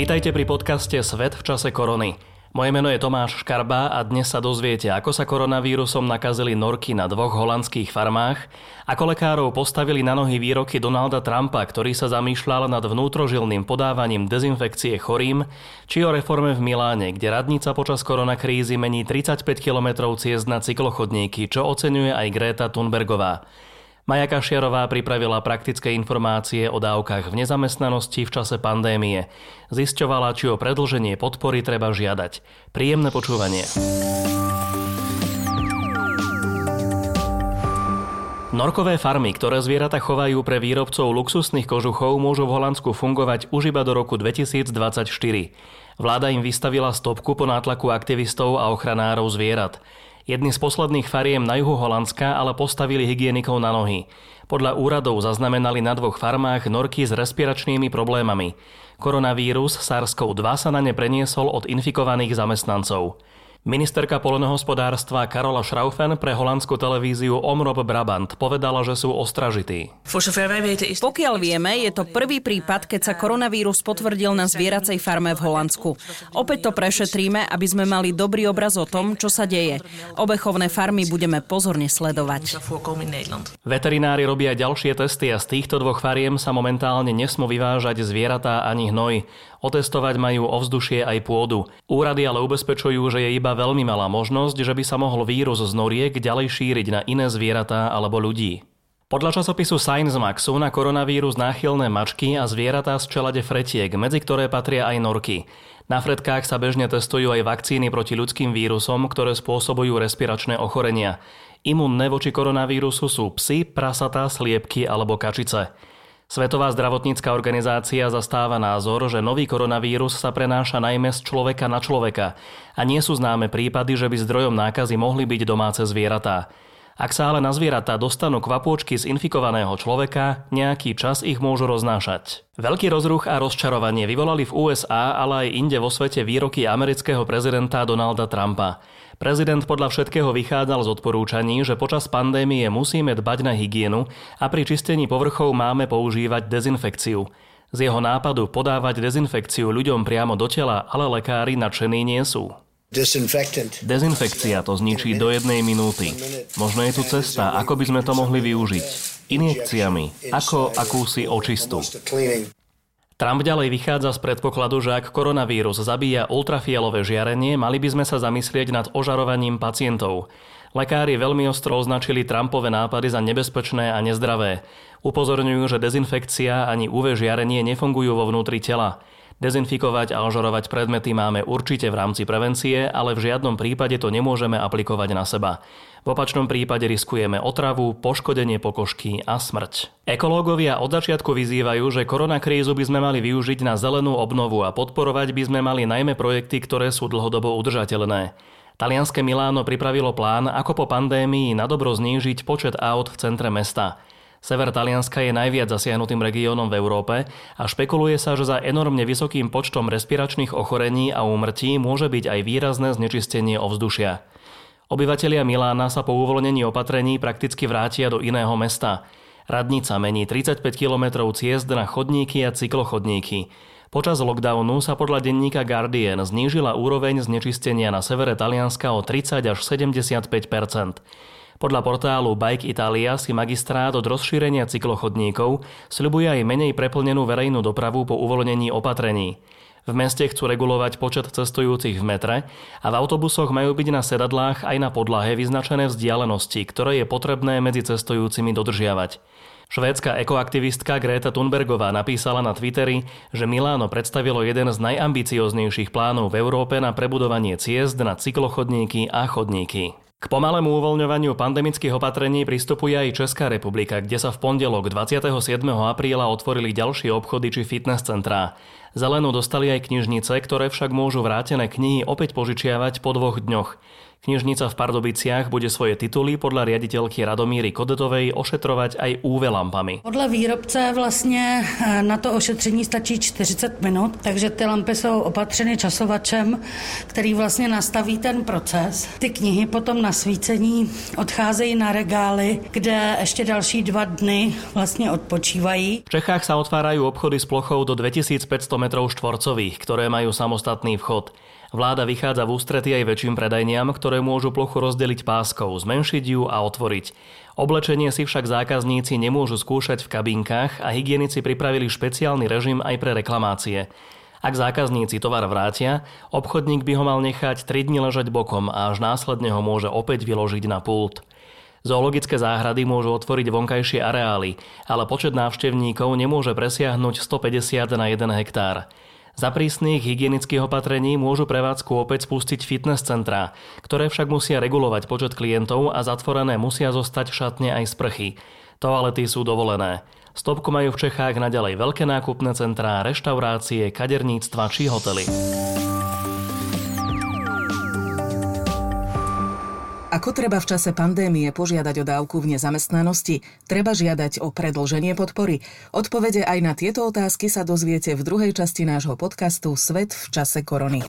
Vítajte pri podcaste Svet v čase korony. Moje meno je Tomáš Škarba a dnes sa dozviete, ako sa koronavírusom nakazili norky na dvoch holandských farmách, ako lekárov postavili na nohy výroky Donalda Trumpa, ktorý sa zamýšľal nad vnútrožilným podávaním dezinfekcie chorým, či o reforme v Miláne, kde radnica počas koronakrízy mení 35 km ciest na cyklochodníky, čo oceňuje aj Greta Thunbergová. Maja Kašiarová pripravila praktické informácie o dávkach v nezamestnanosti v čase pandémie. Zisťovala, či o predlženie podpory treba žiadať. Príjemné počúvanie. Norkové farmy, ktoré zvieratá chovajú pre výrobcov luxusných kožuchov, môžu v Holandsku fungovať už iba do roku 2024. Vláda im vystavila stopku po nátlaku aktivistov a ochranárov zvierat. Jedni z posledných fariem na juhu Holandska ale postavili hygienikov na nohy. Podľa úradov zaznamenali na dvoch farmách norky s respiračnými problémami. Koronavírus SARS-CoV-2 sa na ne preniesol od infikovaných zamestnancov. Ministerka poľnohospodárstva Karola Schraufen pre holandskú televíziu Omrob Brabant povedala, že sú ostražití. Pokiaľ vieme, je to prvý prípad, keď sa koronavírus potvrdil na zvieracej farme v Holandsku. Opäť to prešetríme, aby sme mali dobrý obraz o tom, čo sa deje. Obechovné farmy budeme pozorne sledovať. Veterinári robia ďalšie testy a z týchto dvoch fariem sa momentálne nesmú vyvážať zvieratá ani hnoj. Otestovať majú ovzdušie aj pôdu. Úrady ale ubezpečujú, že je iba veľmi malá možnosť, že by sa mohol vírus z noriek ďalej šíriť na iné zvieratá alebo ľudí. Podľa časopisu Science Max sú na koronavírus náchylné mačky a zvieratá z čelade fretiek, medzi ktoré patria aj norky. Na fretkách sa bežne testujú aj vakcíny proti ľudským vírusom, ktoré spôsobujú respiračné ochorenia. Imunné voči koronavírusu sú psy, prasatá, sliepky alebo kačice. Svetová zdravotnícka organizácia zastáva názor, že nový koronavírus sa prenáša najmä z človeka na človeka a nie sú známe prípady, že by zdrojom nákazy mohli byť domáce zvieratá. Ak sa ale na zvieratá dostanú kvapôčky z infikovaného človeka, nejaký čas ich môžu roznášať. Veľký rozruch a rozčarovanie vyvolali v USA, ale aj inde vo svete výroky amerického prezidenta Donalda Trumpa. Prezident podľa všetkého vychádzal z odporúčaní, že počas pandémie musíme dbať na hygienu a pri čistení povrchov máme používať dezinfekciu. Z jeho nápadu podávať dezinfekciu ľuďom priamo do tela, ale lekári nadšení nie sú. Dezinfekcia to zničí do jednej minúty. Možno je tu cesta, ako by sme to mohli využiť. Injekciami, ako akúsi očistu. Trump ďalej vychádza z predpokladu, že ak koronavírus zabíja ultrafialové žiarenie, mali by sme sa zamyslieť nad ožarovaním pacientov. Lekári veľmi ostro označili Trumpové nápady za nebezpečné a nezdravé. Upozorňujú, že dezinfekcia ani UV žiarenie nefungujú vo vnútri tela. Dezinfikovať a ožarovať predmety máme určite v rámci prevencie, ale v žiadnom prípade to nemôžeme aplikovať na seba. V opačnom prípade riskujeme otravu, poškodenie pokožky a smrť. Ekológovia od začiatku vyzývajú, že koronakrízu by sme mali využiť na zelenú obnovu a podporovať by sme mali najmä projekty, ktoré sú dlhodobo udržateľné. Talianské Miláno pripravilo plán, ako po pandémii nadobro znížiť počet aut v centre mesta. Sever Talianska je najviac zasiahnutým regiónom v Európe a špekuluje sa, že za enormne vysokým počtom respiračných ochorení a úmrtí môže byť aj výrazné znečistenie ovzdušia. Obyvatelia Milána sa po uvoľnení opatrení prakticky vrátia do iného mesta. Radnica mení 35 km ciest na chodníky a cyklochodníky. Počas lockdownu sa podľa denníka Guardian znížila úroveň znečistenia na severe Talianska o 30 až 75 podľa portálu Bike Italia si magistrát od rozšírenia cyklochodníkov sľubuje aj menej preplnenú verejnú dopravu po uvoľnení opatrení. V meste chcú regulovať počet cestujúcich v metre a v autobusoch majú byť na sedadlách aj na podlahe vyznačené vzdialenosti, ktoré je potrebné medzi cestujúcimi dodržiavať. Švédska ekoaktivistka Greta Thunbergová napísala na Twitteri, že Miláno predstavilo jeden z najambicioznejších plánov v Európe na prebudovanie ciest na cyklochodníky a chodníky. K pomalému uvoľňovaniu pandemických opatrení pristupuje aj Česká republika, kde sa v pondelok 27. apríla otvorili ďalšie obchody či fitness centrá. Zelenú dostali aj knižnice, ktoré však môžu vrátené knihy opäť požičiavať po dvoch dňoch. Knižnica v Pardubiciach bude svoje tituly podľa riaditeľky Radomíry Kodetovej ošetrovať aj UV lampami. Podle výrobce vlastně eh, na to ošetření stačí 40 minut, takže ty lampy jsou opatřeny časovačem, který vlastně nastaví ten proces. Ty knihy potom na svícení odcházejí na regály, kde ještě další dva dny vlastně odpočívají. V Čechách sa otvárajú obchody s plochou do 2500 metrov štvorcových, ktoré majú samostatný vchod. Vláda vychádza v ústrety aj väčším predajniam, ktoré môžu plochu rozdeliť páskou, zmenšiť ju a otvoriť. Oblečenie si však zákazníci nemôžu skúšať v kabinkách a hygienici pripravili špeciálny režim aj pre reklamácie. Ak zákazníci tovar vrátia, obchodník by ho mal nechať 3 dni ležať bokom a až následne ho môže opäť vyložiť na pult. Zoologické záhrady môžu otvoriť vonkajšie areály, ale počet návštevníkov nemôže presiahnuť 150 na 1 hektár. Za prísnych hygienických opatrení môžu prevádzku opäť spustiť fitness centrá, ktoré však musia regulovať počet klientov a zatvorené musia zostať šatne aj sprchy. Toalety sú dovolené. Stopku majú v Čechách naďalej veľké nákupné centrá, reštaurácie, kaderníctva či hotely. Ako treba v čase pandémie požiadať o dávku v nezamestnanosti? Treba žiadať o predlženie podpory? Odpovede aj na tieto otázky sa dozviete v druhej časti nášho podcastu Svet v čase korony.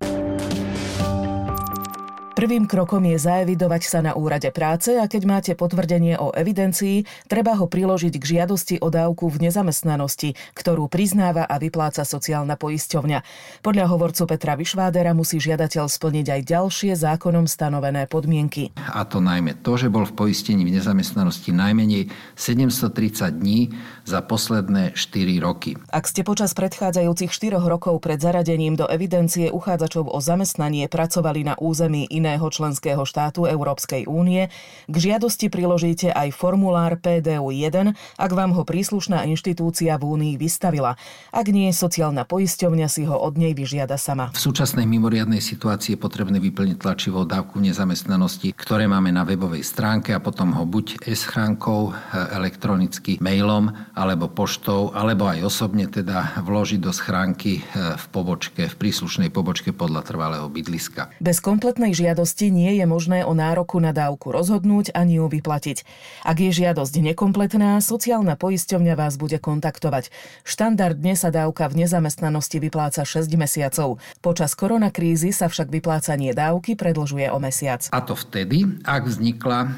Prvým krokom je zaevidovať sa na úrade práce a keď máte potvrdenie o evidencii, treba ho priložiť k žiadosti o dávku v nezamestnanosti, ktorú priznáva a vypláca sociálna poisťovňa. Podľa hovorcu Petra Vyšvádera musí žiadateľ splniť aj ďalšie zákonom stanovené podmienky. A to najmä to, že bol v poistení v nezamestnanosti najmenej 730 dní za posledné 4 roky. Ak ste počas predchádzajúcich 4 rokov pred zaradením do evidencie uchádzačov o zamestnanie pracovali na území iného členského štátu Európskej únie, k žiadosti priložíte aj formulár PDU1, ak vám ho príslušná inštitúcia v únii vystavila. Ak nie, sociálna poisťovňa si ho od nej vyžiada sama. V súčasnej mimoriadnej situácii je potrebné vyplniť tlačivou dávku nezamestnanosti, ktoré máme na webovej stránke a potom ho buď e-schránkou, elektronicky, mailom alebo poštou, alebo aj osobne teda vložiť do schránky e, v pobočke, v príslušnej pobočke podľa trvalého bydliska. Bez kompletnej žiadosti nie je možné o nároku na dávku rozhodnúť ani ju vyplatiť. Ak je žiadosť nekompletná, sociálna poisťovňa vás bude kontaktovať. Štandardne sa dávka v nezamestnanosti vypláca 6 mesiacov. Počas koronakrízy sa však vyplácanie dávky predlžuje o mesiac. A to vtedy, ak vznikla e,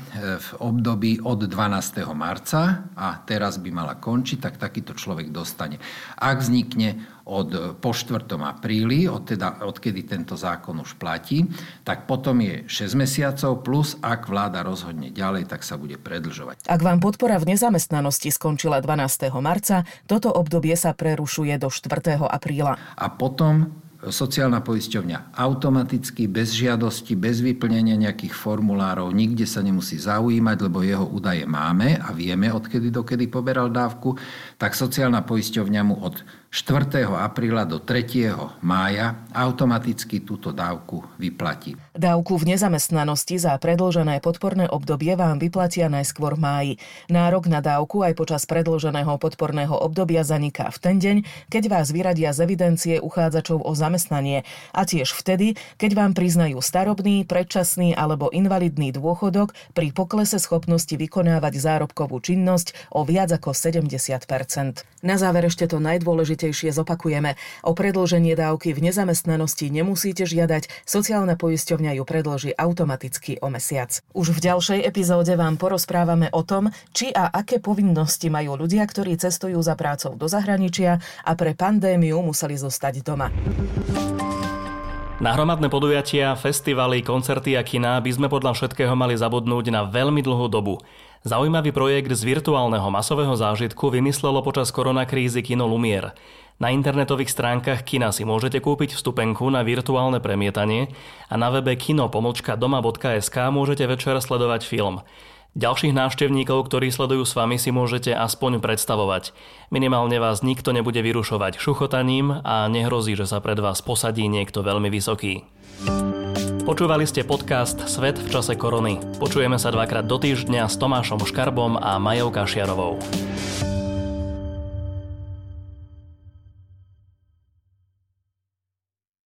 v období od 12. marca a teraz by mala končí, tak takýto človek dostane. Ak vznikne od, po 4. apríli, od teda, odkedy tento zákon už platí, tak potom je 6 mesiacov plus ak vláda rozhodne ďalej, tak sa bude predlžovať. Ak vám podpora v nezamestnanosti skončila 12. marca, toto obdobie sa prerušuje do 4. apríla. A potom sociálna poisťovňa automaticky, bez žiadosti, bez vyplnenia nejakých formulárov, nikde sa nemusí zaujímať, lebo jeho údaje máme a vieme, odkedy dokedy poberal dávku, tak sociálna poisťovňa mu od 4. apríla do 3. mája automaticky túto dávku vyplatí. Dávku v nezamestnanosti za predložené podporné obdobie vám vyplatia najskôr v máji. Nárok na dávku aj počas predloženého podporného obdobia zaniká v ten deň, keď vás vyradia z evidencie uchádzačov o zamestnanie a tiež vtedy, keď vám priznajú starobný, predčasný alebo invalidný dôchodok pri poklese schopnosti vykonávať zárobkovú činnosť o viac ako 70% Na záver ešte to najdôležitejšie najdôležitejšie zopakujeme. O predlženie dávky v nezamestnanosti nemusíte žiadať, sociálna poisťovňa ju predloží automaticky o mesiac. Už v ďalšej epizóde vám porozprávame o tom, či a aké povinnosti majú ľudia, ktorí cestujú za prácou do zahraničia a pre pandémiu museli zostať doma. Na hromadné podujatia, festivaly, koncerty a kina by sme podľa všetkého mali zabudnúť na veľmi dlhú dobu. Zaujímavý projekt z virtuálneho masového zážitku vymyslelo počas koronakrízy Kino Lumier. Na internetových stránkach kina si môžete kúpiť vstupenku na virtuálne premietanie a na webe kino.doma.sk môžete večer sledovať film. Ďalších návštevníkov, ktorí sledujú s vami, si môžete aspoň predstavovať. Minimálne vás nikto nebude vyrušovať šuchotaním a nehrozí, že sa pred vás posadí niekto veľmi vysoký. Počúvali ste podcast Svet v čase korony. Počujeme sa dvakrát do týždňa s Tomášom Škarbom a Majou Kašiarovou.